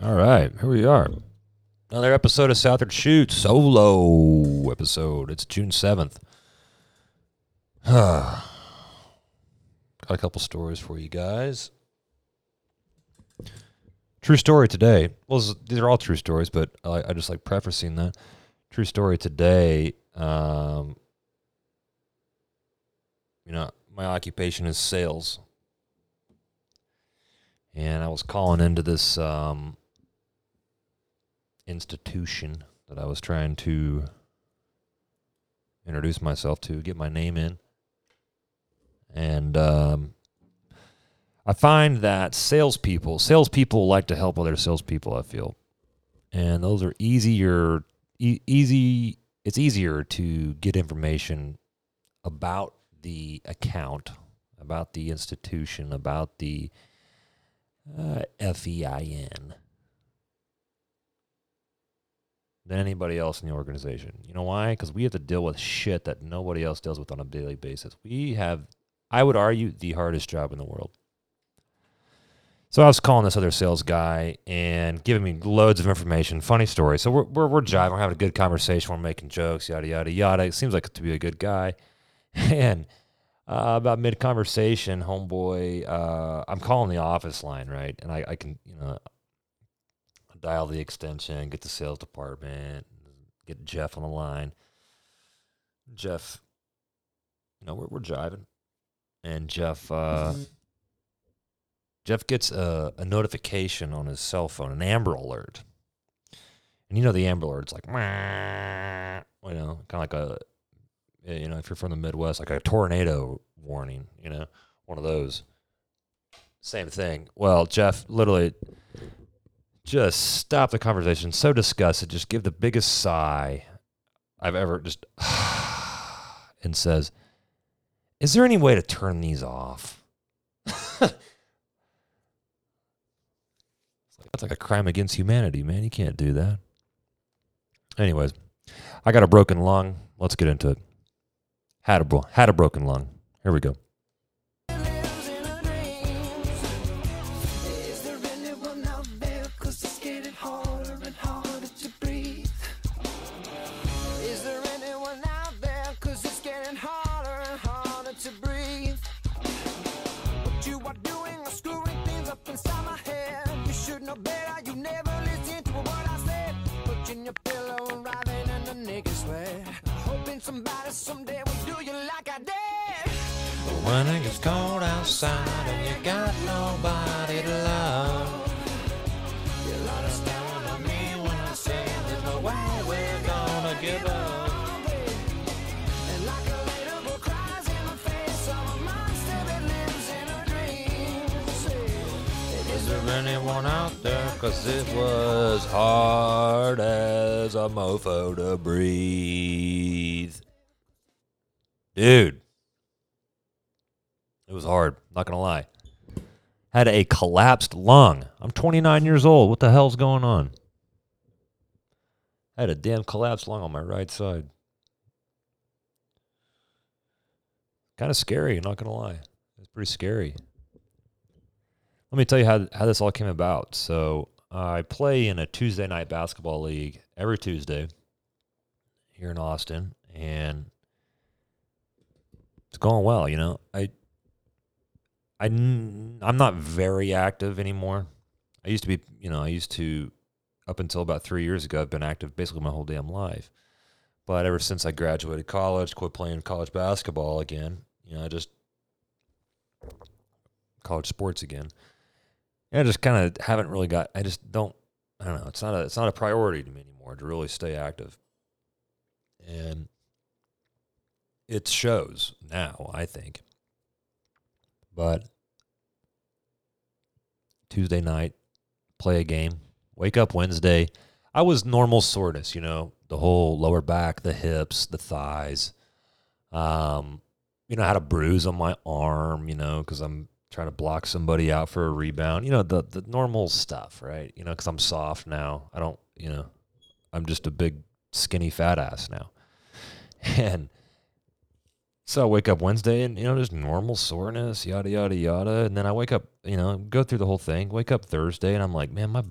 All right, here we are. Another episode of Southern Shoot solo episode. It's June seventh. Got a couple stories for you guys. True story today. Well, is- these are all true stories, but I, I just like prefacing that. True story today. Um, you know, my occupation is sales, and I was calling into this um, institution that I was trying to introduce myself to, get my name in. And um, I find that salespeople, salespeople like to help other salespeople, I feel. And those are easier, e- easy, it's easier to get information about the account, about the institution, about the uh, FEIN than anybody else in the organization. You know why? Because we have to deal with shit that nobody else deals with on a daily basis. We have, I would argue, the hardest job in the world. So I was calling this other sales guy and giving me loads of information, funny story. So we're we're, we're jiving, we're having a good conversation, we're making jokes, yada yada yada. It seems like to be a good guy, and uh, about mid conversation, homeboy, uh, I'm calling the office line, right? And I, I can, you know, dial the extension, get the sales department, get Jeff on the line. Jeff, you know, we're, we're jiving. And Jeff, uh, Jeff gets a, a notification on his cell phone, an Amber Alert. And you know, the Amber Alert's like, "Meow," you know, kind of like a, you know, if you're from the Midwest, like a tornado warning, you know, one of those. Same thing. Well, Jeff literally just stop the conversation. So disgusted, just give the biggest sigh I've ever just and says, "Is there any way to turn these off?" That's like a crime against humanity, man. You can't do that. Anyways, I got a broken lung. Let's get into it. Had a had a broken lung. Here we go. When it gets cold outside and you got nobody to love. You'll understand what I mean when I say there's no way we're gonna give up. Is there anyone out there? Cause it was hard as a mofo to breathe. Dude. Hard, not gonna lie. Had a collapsed lung. I'm 29 years old. What the hell's going on? I had a damn collapsed lung on my right side. Kind of scary, not gonna lie. It's pretty scary. Let me tell you how how this all came about. So I play in a Tuesday night basketball league every Tuesday here in Austin, and it's going well. You know, I I I'm not very active anymore. I used to be, you know, I used to up until about three years ago. I've been active basically my whole damn life. But ever since I graduated college, quit playing college basketball again, you know, I just college sports again. Yeah, I just kind of haven't really got. I just don't. I don't know. It's not a. It's not a priority to me anymore to really stay active. And it shows now. I think. But Tuesday night, play a game. Wake up Wednesday. I was normal soreness. You know, the whole lower back, the hips, the thighs. Um, you know, I had a bruise on my arm. You know, because I'm trying to block somebody out for a rebound. You know, the the normal stuff, right? You know, because I'm soft now. I don't, you know, I'm just a big skinny fat ass now, and So I wake up Wednesday and, you know, just normal soreness, yada, yada, yada. And then I wake up, you know, go through the whole thing, wake up Thursday and I'm like, man, my, I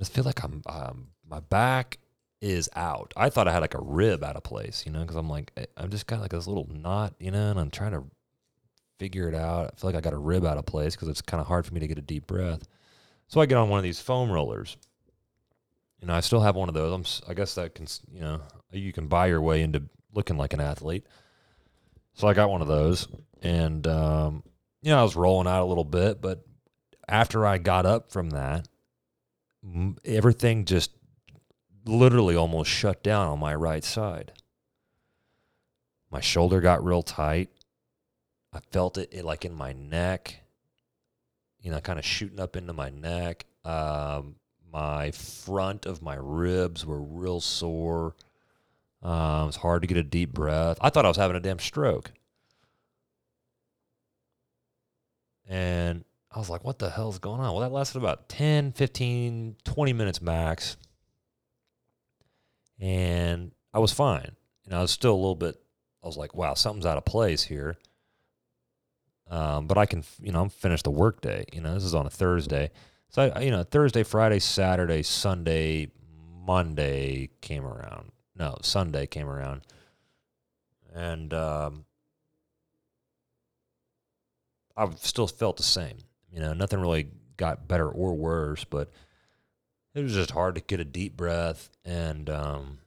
just feel like I'm um, my back is out. I thought I had like a rib out of place, you know, because I'm like eh, I'm just got like this little knot, you know, and I'm trying to figure it out. I feel like I got a rib out of place because it's kind of hard for me to get a deep breath. So I get on one of these foam rollers. You know, I still have one of those. I'm, I guess that can, you know, you can buy your way into looking like an athlete. So I got one of those, and um, you know, I was rolling out a little bit, but after I got up from that, everything just literally almost shut down on my right side. My shoulder got real tight. I felt it, it like in my neck, you know, kind of shooting up into my neck. Um, my front of my ribs were real sore. Um, it was hard to get a deep breath. I thought I was having a damn stroke. And I was like, what the hell's going on? Well, that lasted about 10, 15, 20 minutes max. And I was fine. And I was still a little bit, I was like, wow, something's out of place here. Um, but I can, you know, I'm finished the workday. You know, this is on a Thursday. So, I, you know, Thursday, Friday, Saturday, Sunday, Monday came around. No, Sunday came around. And um, I still felt the same. You know, nothing really got better or worse, but it was just hard to get a deep breath, and um,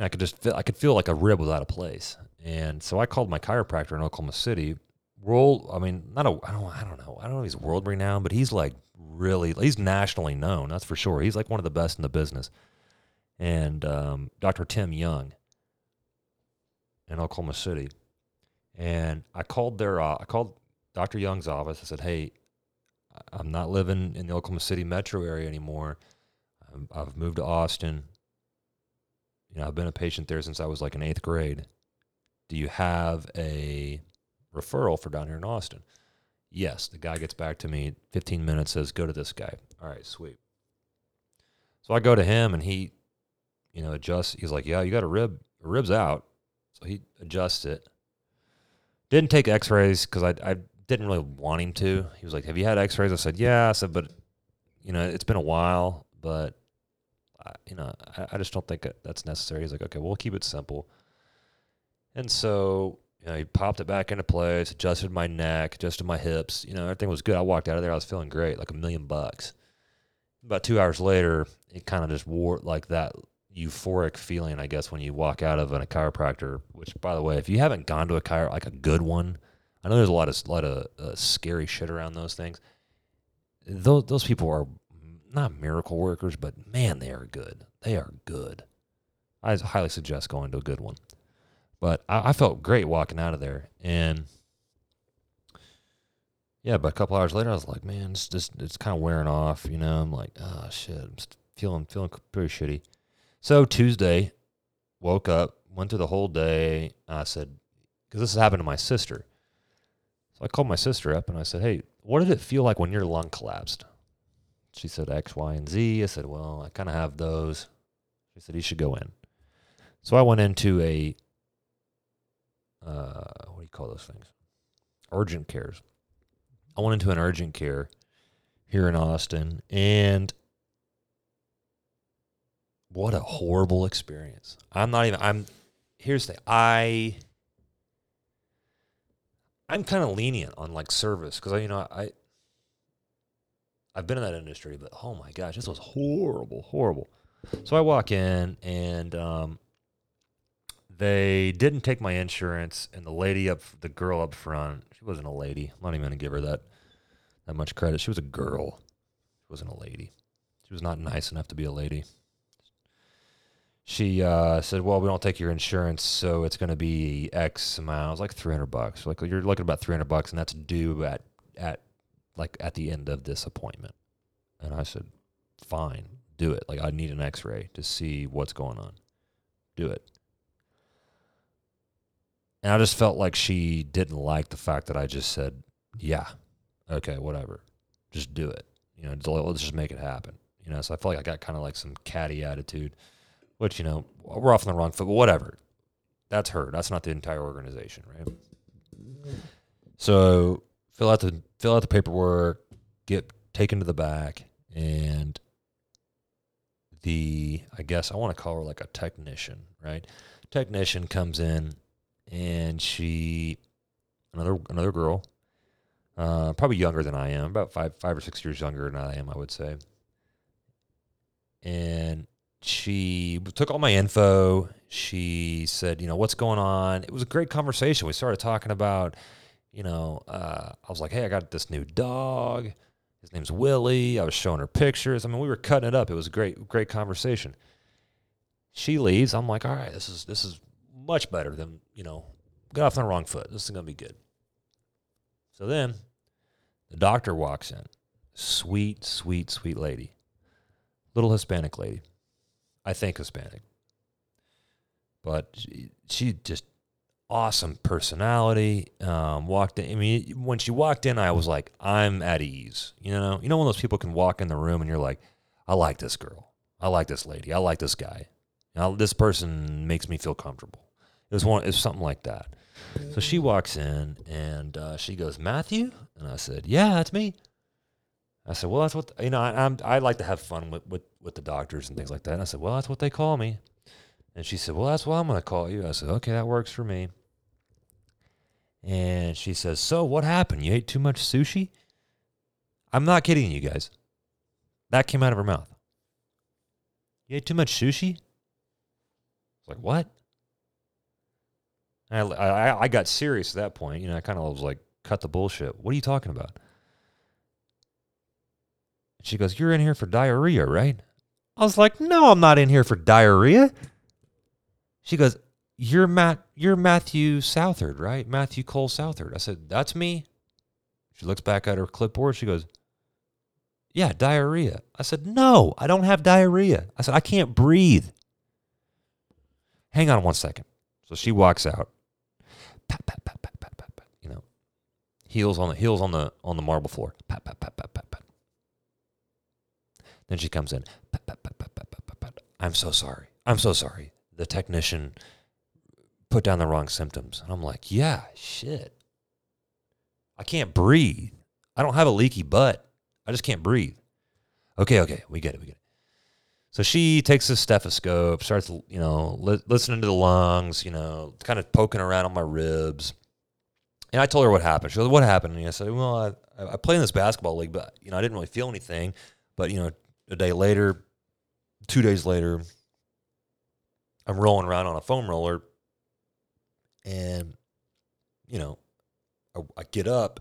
I could just feel I could feel like a rib was out of place. And so I called my chiropractor in Oklahoma City. World, I mean, not a, I don't, I don't know, I don't know if he's world renowned, but he's like really, he's nationally known. That's for sure. He's like one of the best in the business. And um, Dr. Tim Young in Oklahoma City, and I called their, uh, I called Dr. Young's office. I said, "Hey, I'm not living in the Oklahoma City metro area anymore. I've moved to Austin. You know, I've been a patient there since I was like in eighth grade. Do you have a referral for down here in Austin?" Yes. The guy gets back to me 15 minutes. Says, "Go to this guy." All right, sweet. So I go to him, and he, you know, adjusts. He's like, "Yeah, you got a rib. A rib's out." So he adjusts it. Didn't take X-rays because I I didn't really want him to. He was like, "Have you had X-rays?" I said, "Yeah." I said, "But you know, it's been a while, but I, you know, I, I just don't think that that's necessary." He's like, "Okay, we'll keep it simple." And so you know, he popped it back into place, adjusted my neck, adjusted my hips. You know, everything was good. I walked out of there, I was feeling great, like a million bucks. About two hours later, it kind of just wore like that euphoric feeling, I guess, when you walk out of a chiropractor. Which, by the way, if you haven't gone to a chiro, like a good one, I know there's a lot of lot of uh, scary shit around those things. Those those people are not miracle workers, but man, they are good. They are good. I highly suggest going to a good one. But I, I felt great walking out of there, and yeah, but a couple hours later, I was like, man, it's just it's kind of wearing off. You know, I'm like, oh shit, I'm feeling feeling pretty shitty. So Tuesday, woke up, went through the whole day. I said, because this has happened to my sister. So I called my sister up and I said, hey, what did it feel like when your lung collapsed? She said X, Y, and Z. I said, well, I kind of have those. She said, you should go in. So I went into a, uh, what do you call those things? Urgent cares. I went into an urgent care here in Austin, and what a horrible experience. I'm not even. I'm. Here's the thing. I. I'm kind of lenient on like service because I, you know, I. I've been in that industry, but oh my gosh, this was horrible, horrible. So I walk in and um, they didn't take my insurance, and the lady up, the girl up front, she wasn't a lady. I'm not even gonna give her that that much credit. She was a girl. She wasn't a lady. She was not nice enough to be a lady. She uh, said, "Well, we don't take your insurance, so it's going to be X amount." It was like three hundred bucks. Like you're looking about three hundred bucks, and that's due at at like at the end of this appointment. And I said, "Fine, do it. Like I need an X-ray to see what's going on. Do it." And I just felt like she didn't like the fact that I just said, "Yeah, okay, whatever, just do it." You know, let's just make it happen. You know, so I felt like I got kind of like some catty attitude, which you know we're off on the wrong foot, but whatever. That's her. That's not the entire organization, right? So fill out the fill out the paperwork, get taken to the back, and the I guess I want to call her like a technician, right? Technician comes in and she another another girl, uh, probably younger than I am, about five five or six years younger than I am, I would say. And she took all my info. She said, you know, what's going on? It was a great conversation. We started talking about, you know, uh, I was like, hey, I got this new dog. His name's Willie. I was showing her pictures. I mean, we were cutting it up. It was a great, great conversation. She leaves. I'm like, all right, this is this is much better than you know. Got off on the wrong foot. This is gonna be good. So then, the doctor walks in. Sweet, sweet, sweet lady. Little Hispanic lady. I think Hispanic. But she, she just awesome personality. Um, walked in. I mean, when she walked in, I was like, I'm at ease. You know, you know when those people can walk in the room and you're like, I like this girl. I like this lady. I like this guy. Now this person makes me feel comfortable. It was one. It was something like that. So she walks in and uh, she goes, Matthew, and I said, Yeah, that's me. I said, Well, that's what you know. I, I'm I like to have fun with, with with the doctors and things like that. And I said, Well, that's what they call me. And she said, Well, that's what I'm going to call you. I said, Okay, that works for me. And she says, So what happened? You ate too much sushi? I'm not kidding you guys. That came out of her mouth. You ate too much sushi? I was like, What? I, I, I got serious at that point. You know, I kind of was like, Cut the bullshit. What are you talking about? She goes, You're in here for diarrhea, right? I was like, No, I'm not in here for diarrhea. She goes, You're Matt you're Matthew Southard, right? Matthew Cole Southard. I said, That's me. She looks back at her clipboard. She goes, Yeah, diarrhea. I said, No, I don't have diarrhea. I said, I can't breathe. Hang on one second. So she walks out. Pat, pat, pat, pat, pat, pat, pat, you know, heels on the heels on the on the marble floor. Pat, pat, pat, pat, pat, pat. Then she comes in. I'm so sorry. I'm so sorry. The technician put down the wrong symptoms. And I'm like, yeah, shit. I can't breathe. I don't have a leaky butt. I just can't breathe. Okay, okay, we get it, we get it. So she takes a stethoscope, starts, you know, li- listening to the lungs, you know, kind of poking around on my ribs. And I told her what happened. She goes, "What happened?" And I said, "Well, I, I play in this basketball league, but you know, I didn't really feel anything. But you know, a day later, two days later, I'm rolling around on a foam roller, and you know, I, I get up,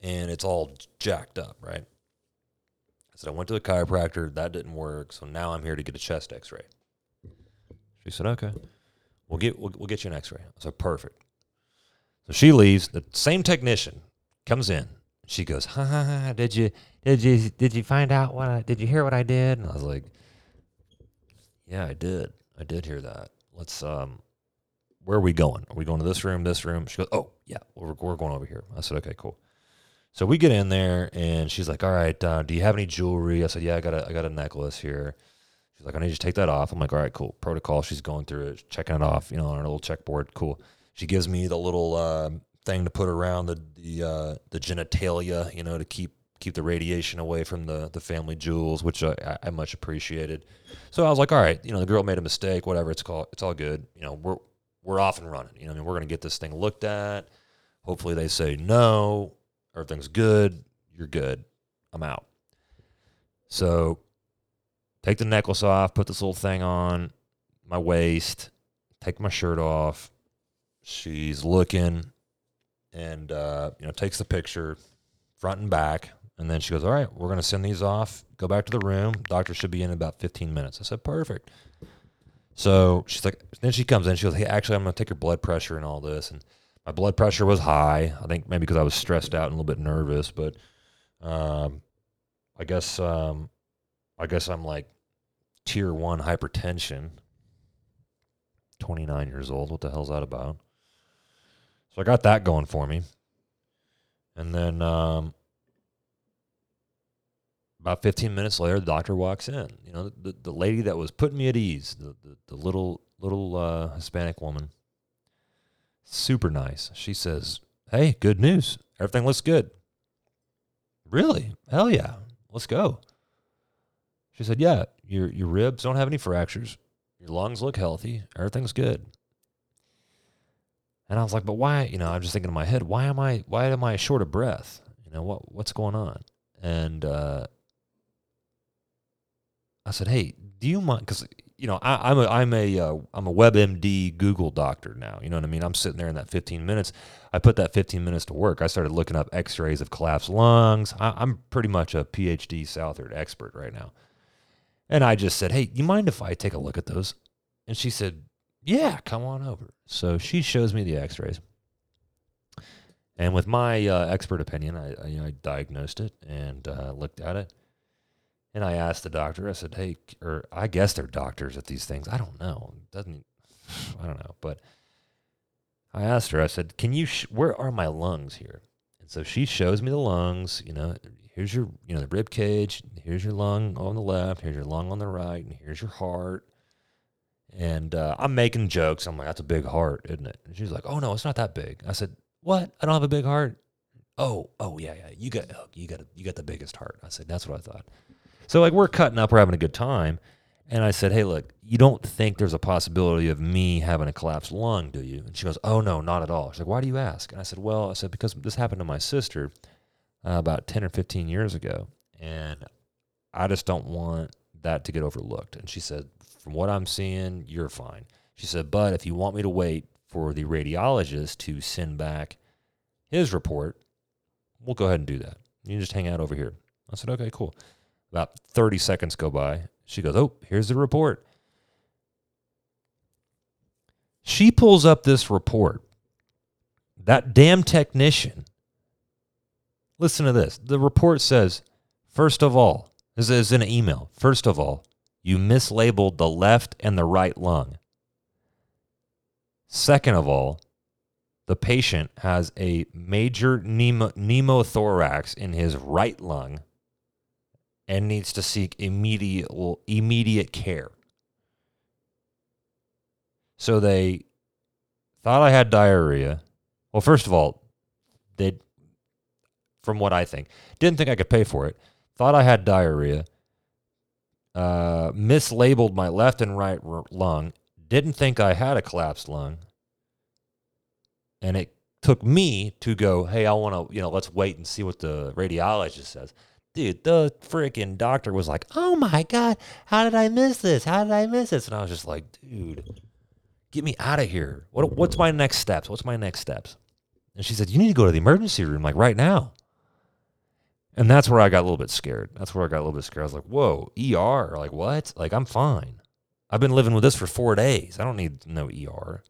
and it's all jacked up, right? I said I went to the chiropractor, that didn't work, so now I'm here to get a chest X-ray. She said, "Okay, we'll get we'll, we'll get you an X-ray." I said, "Perfect." So she leaves. The same technician comes in. She goes, "Ha ha ha! Did you did you did you find out what I did you hear what I did?" And I was like, "Yeah, I did. I did hear that. Let's um, where are we going? Are we going to this room? This room?" She goes, "Oh yeah, we're we're going over here." I said, "Okay, cool." So we get in there, and she's like, "All right, uh, do you have any jewelry?" I said, "Yeah, I got a I got a necklace here." She's like, "I need you to take that off." I'm like, "All right, cool." Protocol. She's going through it, checking it off, you know, on her little checkboard. Cool. She gives me the little um thing to put around the the uh, the genitalia, you know, to keep keep the radiation away from the the family jewels, which I, I- much appreciated. So I was like, all right, you know, the girl made a mistake, whatever. It's called, it's all good. You know, we're we're off and running. You know, I mean, we're gonna get this thing looked at. Hopefully, they say no, everything's good. You're good. I'm out. So take the necklace off, put this little thing on my waist, take my shirt off. She's looking and uh, you know takes the picture front and back and then she goes all right we're going to send these off. Go back to the room. Doctor should be in about 15 minutes. I said perfect. So she's like then she comes in. She goes hey actually i'm going to take your blood pressure and all this. And my blood pressure was high. I think maybe because i was stressed out and a little bit nervous but um, i guess um, i guess i'm like tier one hypertension. 29 years old. What the hell's that about? So I got that going for me. And then um, about 15 minutes later, the doctor walks in. You know, the, the lady that was putting me at ease, the, the, the little little uh, Hispanic woman, super nice. She says, "Hey, good news. Everything looks good." Really? Hell yeah. Let's go. She said, "Yeah, your your ribs don't have any fractures. Your lungs look healthy. Everything's good." And I was like, "But why? You know, I'm just thinking in my head, why am I why am I short of breath? You know what what's going on?" And uh, I said, "Hey, do you mind? Because you know, I, I'm a I'm a uh, I'm a WebMD Google doctor now. You know what I mean? I'm sitting there in that 15 minutes. I put that 15 minutes to work. I started looking up X-rays of collapsed lungs. I, I'm pretty much a PhD Southard expert right now. And I just said, "Hey, you mind if I take a look at those?" And she said, "Yeah, come on over." So she shows me the X-rays. And with my uh, expert opinion, I, I, you know, I diagnosed it and uh, looked at it. And I asked the doctor, I said, hey, or I guess they're doctors at these things. I don't know. Doesn't, I don't know. But I asked her, I said, can you, sh- where are my lungs here? And so she shows me the lungs, you know, here's your, you know, the rib cage, here's your lung on the left, here's your lung on the right, and here's your heart. And uh, I'm making jokes. I'm like, that's a big heart, isn't it? And she's like, oh, no, it's not that big. I said, what? I don't have a big heart. Oh, oh yeah, yeah. You got, you got, you got the biggest heart. I said, that's what I thought. So like we're cutting up, we're having a good time. And I said, Hey, look, you don't think there's a possibility of me having a collapsed lung, do you? And she goes, Oh, no, not at all. She's like, Why do you ask? And I said, Well, I said, because this happened to my sister uh, about 10 or 15 years ago. And I just don't want that to get overlooked. And she said, From what I'm seeing, you're fine. She said, But if you want me to wait for the radiologist to send back his report, we'll go ahead and do that. You can just hang out over here. I said, Okay, cool. About 30 seconds go by. She goes, Oh, here's the report. She pulls up this report. That damn technician. Listen to this. The report says, first of all, this is in an email. First of all, you mislabeled the left and the right lung. Second of all, the patient has a major pneumothorax in his right lung and needs to seek immediate immediate care. So they thought I had diarrhea. Well, first of all, they from what I think, didn't think I could pay for it. Thought I had diarrhea. Uh, mislabeled my left and right r- lung. Didn't think I had a collapsed lung. And it took me to go, hey, I want to, you know, let's wait and see what the radiologist says dude, the freaking doctor was like, "Oh my god, how did I miss this? How did I miss this?" And I was just like, "Dude, get me out of here. What what's my next steps? What's my next steps?" And she said, "You need to go to the emergency room like right now." And that's where I got a little bit scared. That's where I got a little bit scared. I was like, "Whoa, ER? Like what? Like I'm fine. I've been living with this for 4 days. I don't need no ER."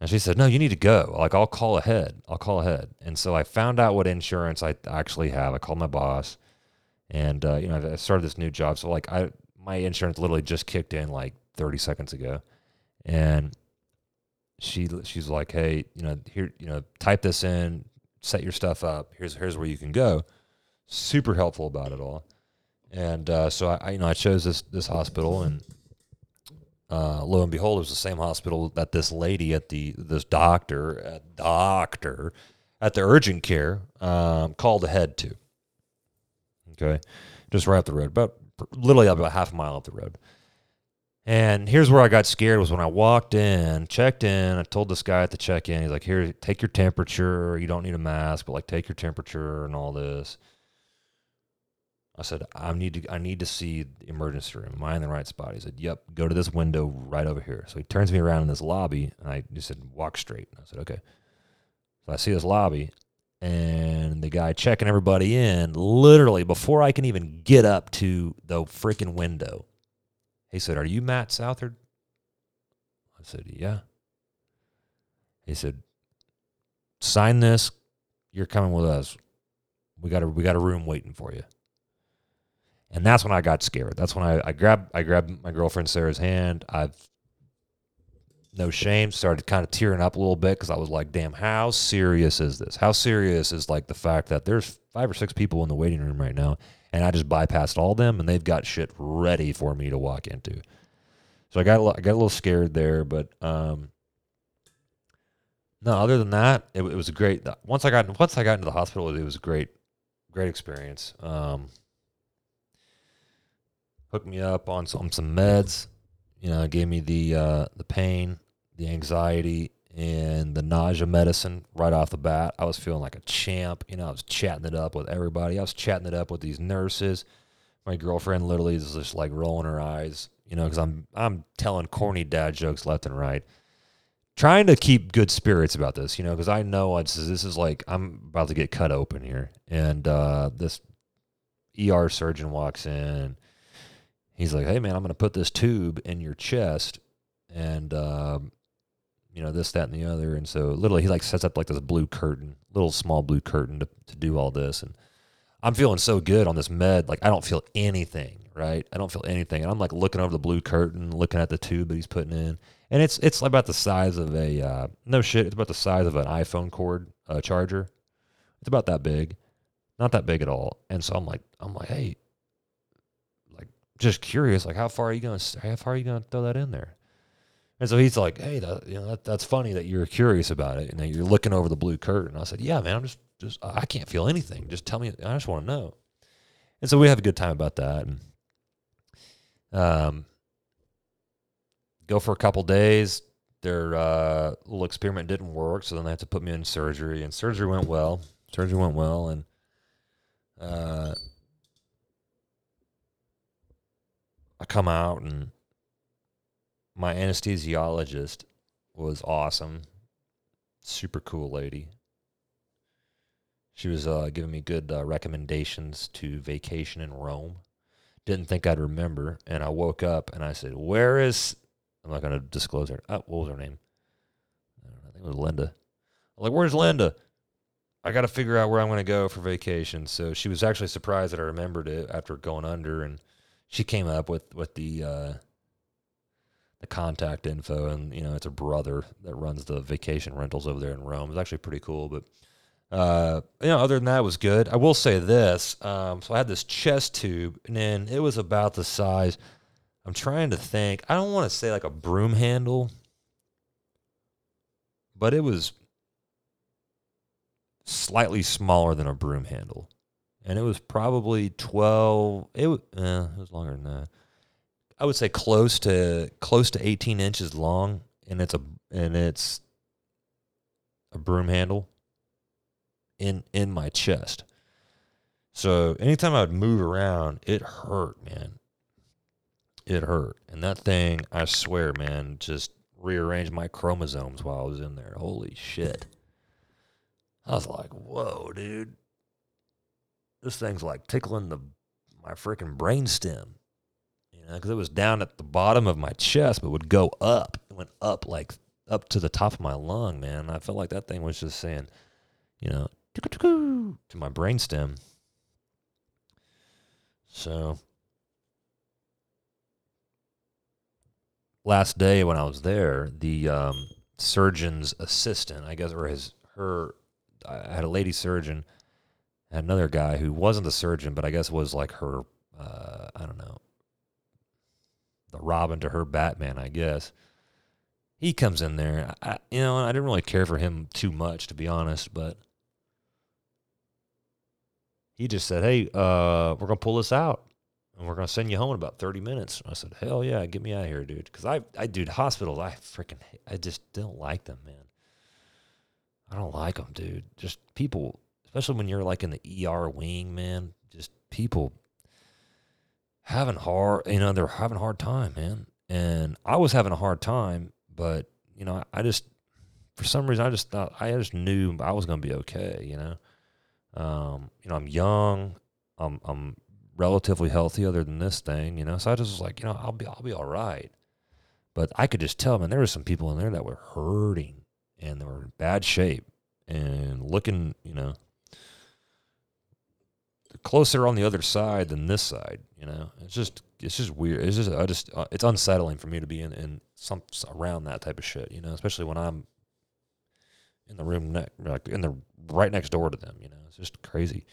And she said, "No, you need to go. Like I'll call ahead. I'll call ahead." And so I found out what insurance I actually have. I called my boss and uh, you know I started this new job, so like I my insurance literally just kicked in like 30 seconds ago, and she she's like, hey, you know here you know type this in, set your stuff up. Here's here's where you can go. Super helpful about it all, and uh, so I, I you know I chose this this hospital and. Uh, lo and behold, it was the same hospital that this lady at the this doctor, uh, doctor at the urgent care um, called ahead to. Okay, just right up the road, about literally about half a mile up the road. And here's where I got scared was when I walked in, checked in. I told this guy at the check in, he's like, "Here, take your temperature. You don't need a mask, but like take your temperature and all this." I said, "I need to, I need to see the emergency room. Am I in the right spot?" He said, "Yep. Go to this window right over here." So he turns me around in this lobby, and I just said, "Walk straight." I said, "Okay." So I see this lobby, and the guy checking everybody in literally before I can even get up to the freaking window. He said, Are you Matt Southard? I said, Yeah. He said, Sign this. You're coming with us. We got a we got a room waiting for you. And that's when I got scared. That's when I, I grabbed I grabbed my girlfriend Sarah's hand. I've no shame, started kind of tearing up a little bit because I was like, damn, how serious is this? How serious is like the fact that there's five or six people in the waiting room right now and I just bypassed all them and they've got shit ready for me to walk into. So I got I got a little scared there, but um, no, other than that, it, it was a great. Once I got once I got into the hospital, it was a great, great experience. Um, hooked me up on some some meds. You know, gave me the uh, the pain, the anxiety, and the nausea medicine right off the bat. I was feeling like a champ. You know, I was chatting it up with everybody. I was chatting it up with these nurses. My girlfriend literally is just like rolling her eyes. You know, because I'm I'm telling corny dad jokes left and right trying to keep good spirits about this, you know, because I know this is like I'm about to get cut open here, and uh, this ER surgeon walks in. He's like, "Hey, man, I'm going to put this tube in your chest, and um, you know this, that, and the other." And so, literally, he like sets up like this blue curtain, little small blue curtain to to do all this, and I'm feeling so good on this med, like I don't feel anything, right? I don't feel anything, and I'm like looking over the blue curtain, looking at the tube that he's putting in and it's it's about the size of a uh, no shit. It's about the size of an iPhone cord uh, charger. It's about that big, not that big at all. And so I'm like, I'm like, hey, like just curious, like how far are you gonna how far are you gonna throw that in there? And so he's like, hey, that, you know that, that's funny that you're curious about it and that you're looking over the blue curtain. I said, yeah, man, I'm just just I can't feel anything. Just tell me. I just want to know. And so we have a good time about that. And um, go for a couple days. Their uh, little experiment didn't work, so then they had to put me in surgery, and surgery went well. Surgery went well, and uh, I come out, and my anesthesiologist was awesome, super cool lady. She was uh, giving me good uh, recommendations to vacation in Rome. Didn't think I'd remember, and I woke up and I said, "Where is I'm not going to disclose her. Oh, what was her name? I, know, I think it was Linda. I'm like, where's Linda? I got to figure out where I'm going to go for vacation. So she was actually surprised that I remembered it after going under, and she came up with with the uh, the contact info, and you know, it's a brother that runs the vacation rentals over there in Rome. It's actually pretty cool, but. Uh, you know, other than that, was good. I will say this. Um, so I had this chest tube, and then it was about the size. I'm trying to think. I don't want to say like a broom handle, but it was slightly smaller than a broom handle. And it was probably 12 it was, eh, it was longer than that. I would say close to close to 18 inches long and it's a and it's a broom handle in in my chest. So anytime I would move around, it hurt, man it hurt. And that thing, I swear, man, just rearranged my chromosomes while I was in there. Holy shit. I was like, whoa, dude. This thing's like tickling the my freaking brainstem. You know, because it was down at the bottom of my chest, but would go up. It went up like up to the top of my lung, man. I felt like that thing was just saying, you know, to my brainstem. So last day when I was there, the um, surgeon's assistant, I guess, or his her, I had a lady surgeon, and another guy who wasn't the surgeon, but I guess was like her, uh, I don't know, the Robin to her Batman, I guess. He comes in there, I, you know, I didn't really care for him too much, to be honest, but he just said, "Hey, uh, we're gonna pull this out." and we're gonna send you home in about 30 minutes. And I said, hell yeah, get me out of here, dude. Because I, I, dude, hospitals, I freaking, I just don't like them, man. I don't like them, dude. Just people, especially when you're like in the ER wing, man. Just people having hard, you know, they're having a hard time, man. And I was having a hard time, but you know, I, I just, for some reason, I just thought I just knew I was gonna be okay, you know. Um, you know, I'm young. I'm, I'm relatively healthy other than this thing, you know. So I just was like, you know, I'll be I'll be all right. But I could just tell, man, there were some people in there that were hurting and they were in bad shape and looking, you know, closer on the other side than this side, you know. It's just it's just weird. It's just I just uh, it's unsettling for me to be in in some around that type of shit, you know, especially when I'm in the room ne- like in the right next door to them, you know. It's just crazy.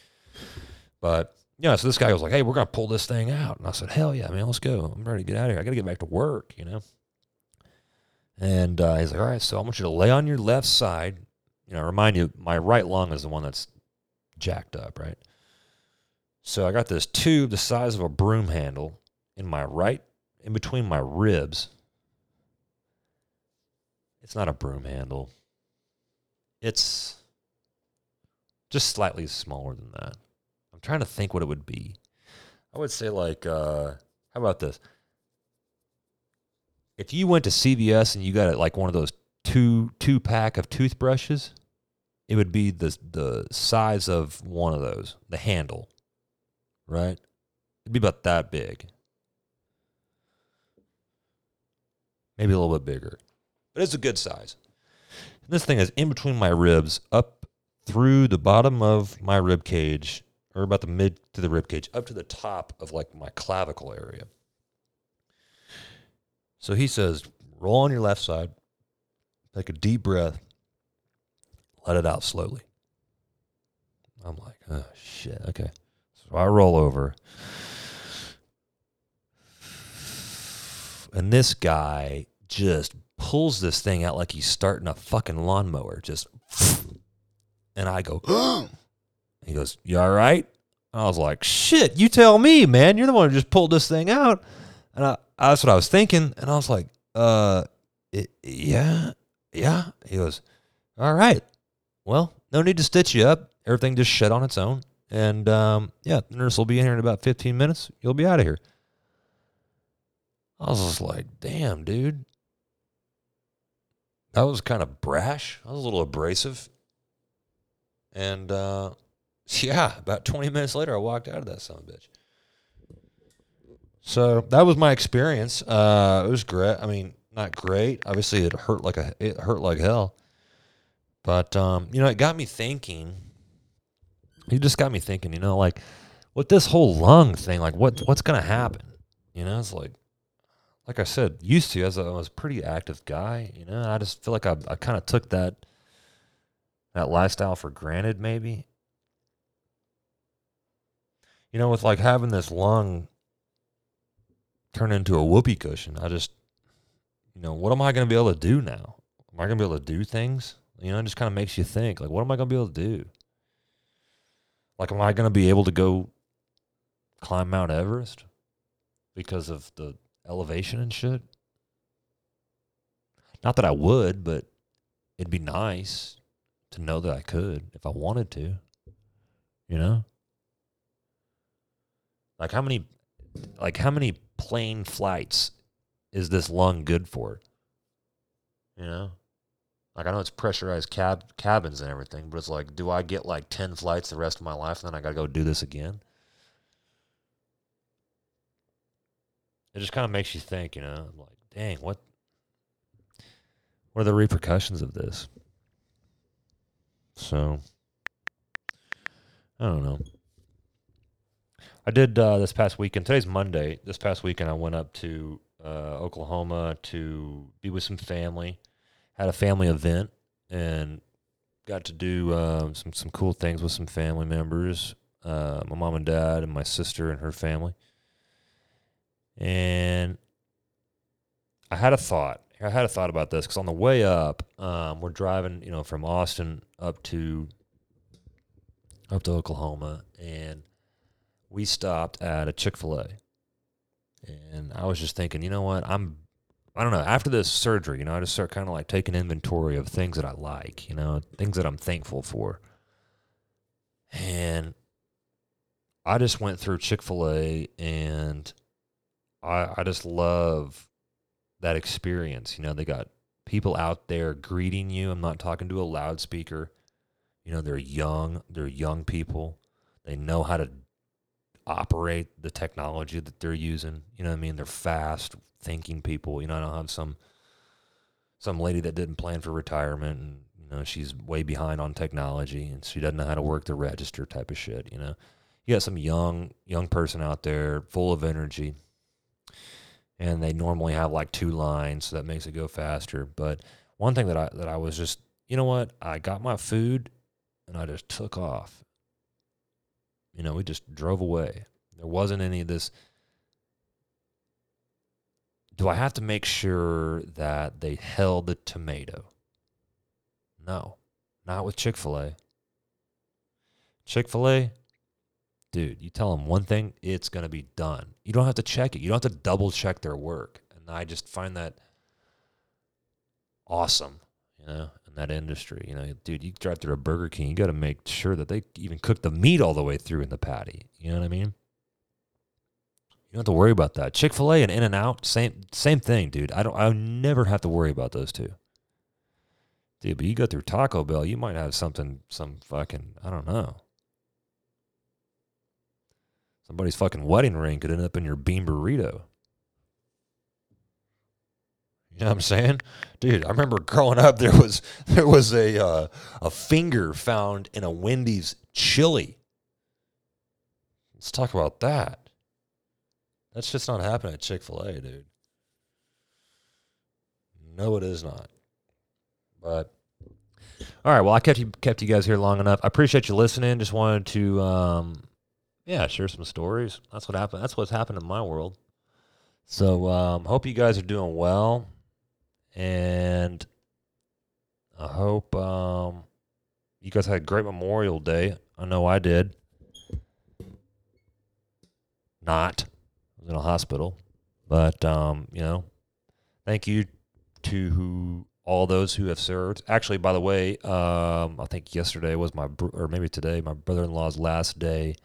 But yeah, so this guy was like, "Hey, we're gonna pull this thing out," and I said, "Hell yeah, man, let's go! I'm ready to get out of here. I gotta get back to work," you know. And uh, he's like, "All right, so I want you to lay on your left side. You know, I remind you, my right lung is the one that's jacked up, right? So I got this tube the size of a broom handle, in my right, in between my ribs. It's not a broom handle. It's just slightly smaller than that. I'm trying to think what it would be. I would say like uh how about this? If you went to CVS and you got like one of those two two pack of toothbrushes, it would be the the size of one of those, the handle. Right? It'd be about that big. Maybe a little bit bigger. But it's a good size. This thing is in between my ribs, up through the bottom of my rib cage, or about the mid to the rib cage, up to the top of like my clavicle area. So he says, roll on your left side, take a deep breath, let it out slowly. I'm like, oh shit, okay. So I roll over. And this guy just pulls this thing out like he's starting a fucking lawnmower. Just, and I go, he goes, You all right? I was like, Shit, you tell me, man. You're the one who just pulled this thing out. And I, that's what I was thinking. And I was like, Uh, it, yeah, yeah. He goes, All right. Well, no need to stitch you up. Everything just shut on its own. And um, yeah, the nurse will be in here in about 15 minutes. You'll be out of here. I was just like, damn, dude. That was kind of brash. I was a little abrasive. And uh, yeah, about 20 minutes later, I walked out of that son of a bitch. So that was my experience. Uh, it was great. I mean, not great. Obviously, it hurt like a it hurt like hell. But um, you know, it got me thinking. It just got me thinking. You know, like with this whole lung thing, like what what's gonna happen? You know, it's like, like I said, used to as a, I was a pretty active guy. You know, I just feel like I I kind of took that that lifestyle for granted. Maybe. You know, with like having this lung turn into a whoopee cushion, I just, you know, what am I to be able to do now? Am I to be able to do things? You know, it just kind of makes you think, like, what am I to be able to do? Like, am I going to be able to go climb Mount Everest because of the elevation and shit? Not that I would, but it'd be nice to know that I could if I wanted to. You know? Like how many like how many plane flights is this lung good for? You know? Like I know it's pressurized cab cabins and everything, but it's like, do I get like ten flights the rest of my life and then I gotta go do this again? It just kind of makes you think, you know, I'm like, dang, what what are the repercussions of this? So I don't know. I did uh, this past weekend. Today's Monday. This past weekend, I went up to uh, Oklahoma to be with some family. Had a family event and got to do uh, some some cool things with some family members. Uh, my mom and dad and my sister and her family. And I had a thought. I had a thought about this because on the way up, um, we're driving, you know, from Austin up to up to Oklahoma, and we stopped at a Chick Fil A, and I was just thinking, you know what, I'm, I don't know, after this surgery, you know, I just start kind of like taking inventory of things that I like, you know, things that I'm thankful for, and I just went through Chick Fil A, and I I just love that experience. You know, they got people out there greeting you. I'm not talking to a loudspeaker. You know, they're young, they're young people. They know how to operate the technology that they're using. You know what I mean? They're fast thinking people. You know, I don't have some some lady that didn't plan for retirement and you know, she's way behind on technology and she doesn't know how to work the register type of shit, you know. You got some young young person out there full of energy and they normally have like two lines, so that makes it go faster. But one thing that I that I was just, you know what, I got my food and I just took off. You know, we just drove away. There wasn't any of this. Do I have to make sure that they held the tomato? No, not with Chick fil A. Chick fil A, dude, you tell them one thing, it's going to be done. You don't have to check it. You don't have to double check their work. And I just find that awesome, you know, in that industry. You know, dude, you drive through a Burger King, you got to make sure that they even cook the meat all the way through in the patty. You know what I mean? You don't have to worry about that. Chick Fil A and In and Out, same same thing, dude. I don't. I never have to worry about those two. Dude, but you go through Taco Bell, you might have something, some fucking, I don't know. Somebody's fucking wedding ring could end up in your bean burrito. You know what I'm saying, dude? I remember growing up. There was there was a uh, a finger found in a Wendy's chili. Let's talk about that. That's just not happening at Chick Fil A, dude. No, it is not. But all right, well, I kept you kept you guys here long enough. I appreciate you listening. Just wanted to, um, yeah, share some stories. That's what happened. That's what's happened in my world. So, um, hope you guys are doing well, and I hope um, you guys had a great Memorial Day. I know I did. Not, I was in a hospital, but um, you know, thank you to who all those who have served. Actually, by the way, um, I think yesterday was my, br- or maybe today, my brother-in-law's last day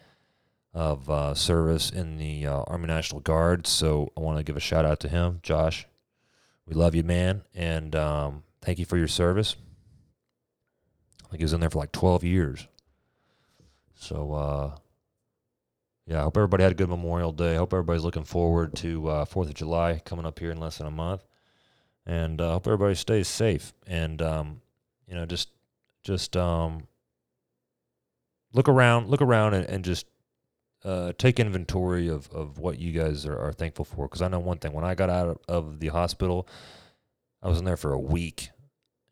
of uh, service in the uh, Army National Guard. So I want to give a shout out to him, Josh. We love you, man, and um, thank you for your service. I think he was in there for like 12 years. So, uh, yeah, I hope everybody had a good Memorial Day. I hope everybody's looking forward to uh, Fourth of July coming up here in less than a month and uh, hope everybody stays safe and um, you know just just um, look around look around and, and just uh, take inventory of, of what you guys are, are thankful for because i know one thing when i got out of, the hospital i was in there for a week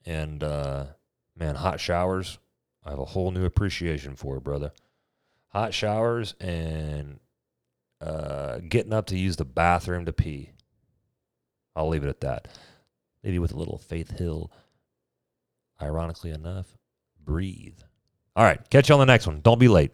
and uh, man hot showers i have a whole new appreciation for it brother hot showers and uh, getting up to use the bathroom to pee i'll leave it at that maybe with a little Faith Hill. Ironically enough, breathe. All right, catch you on the next one. Don't be late.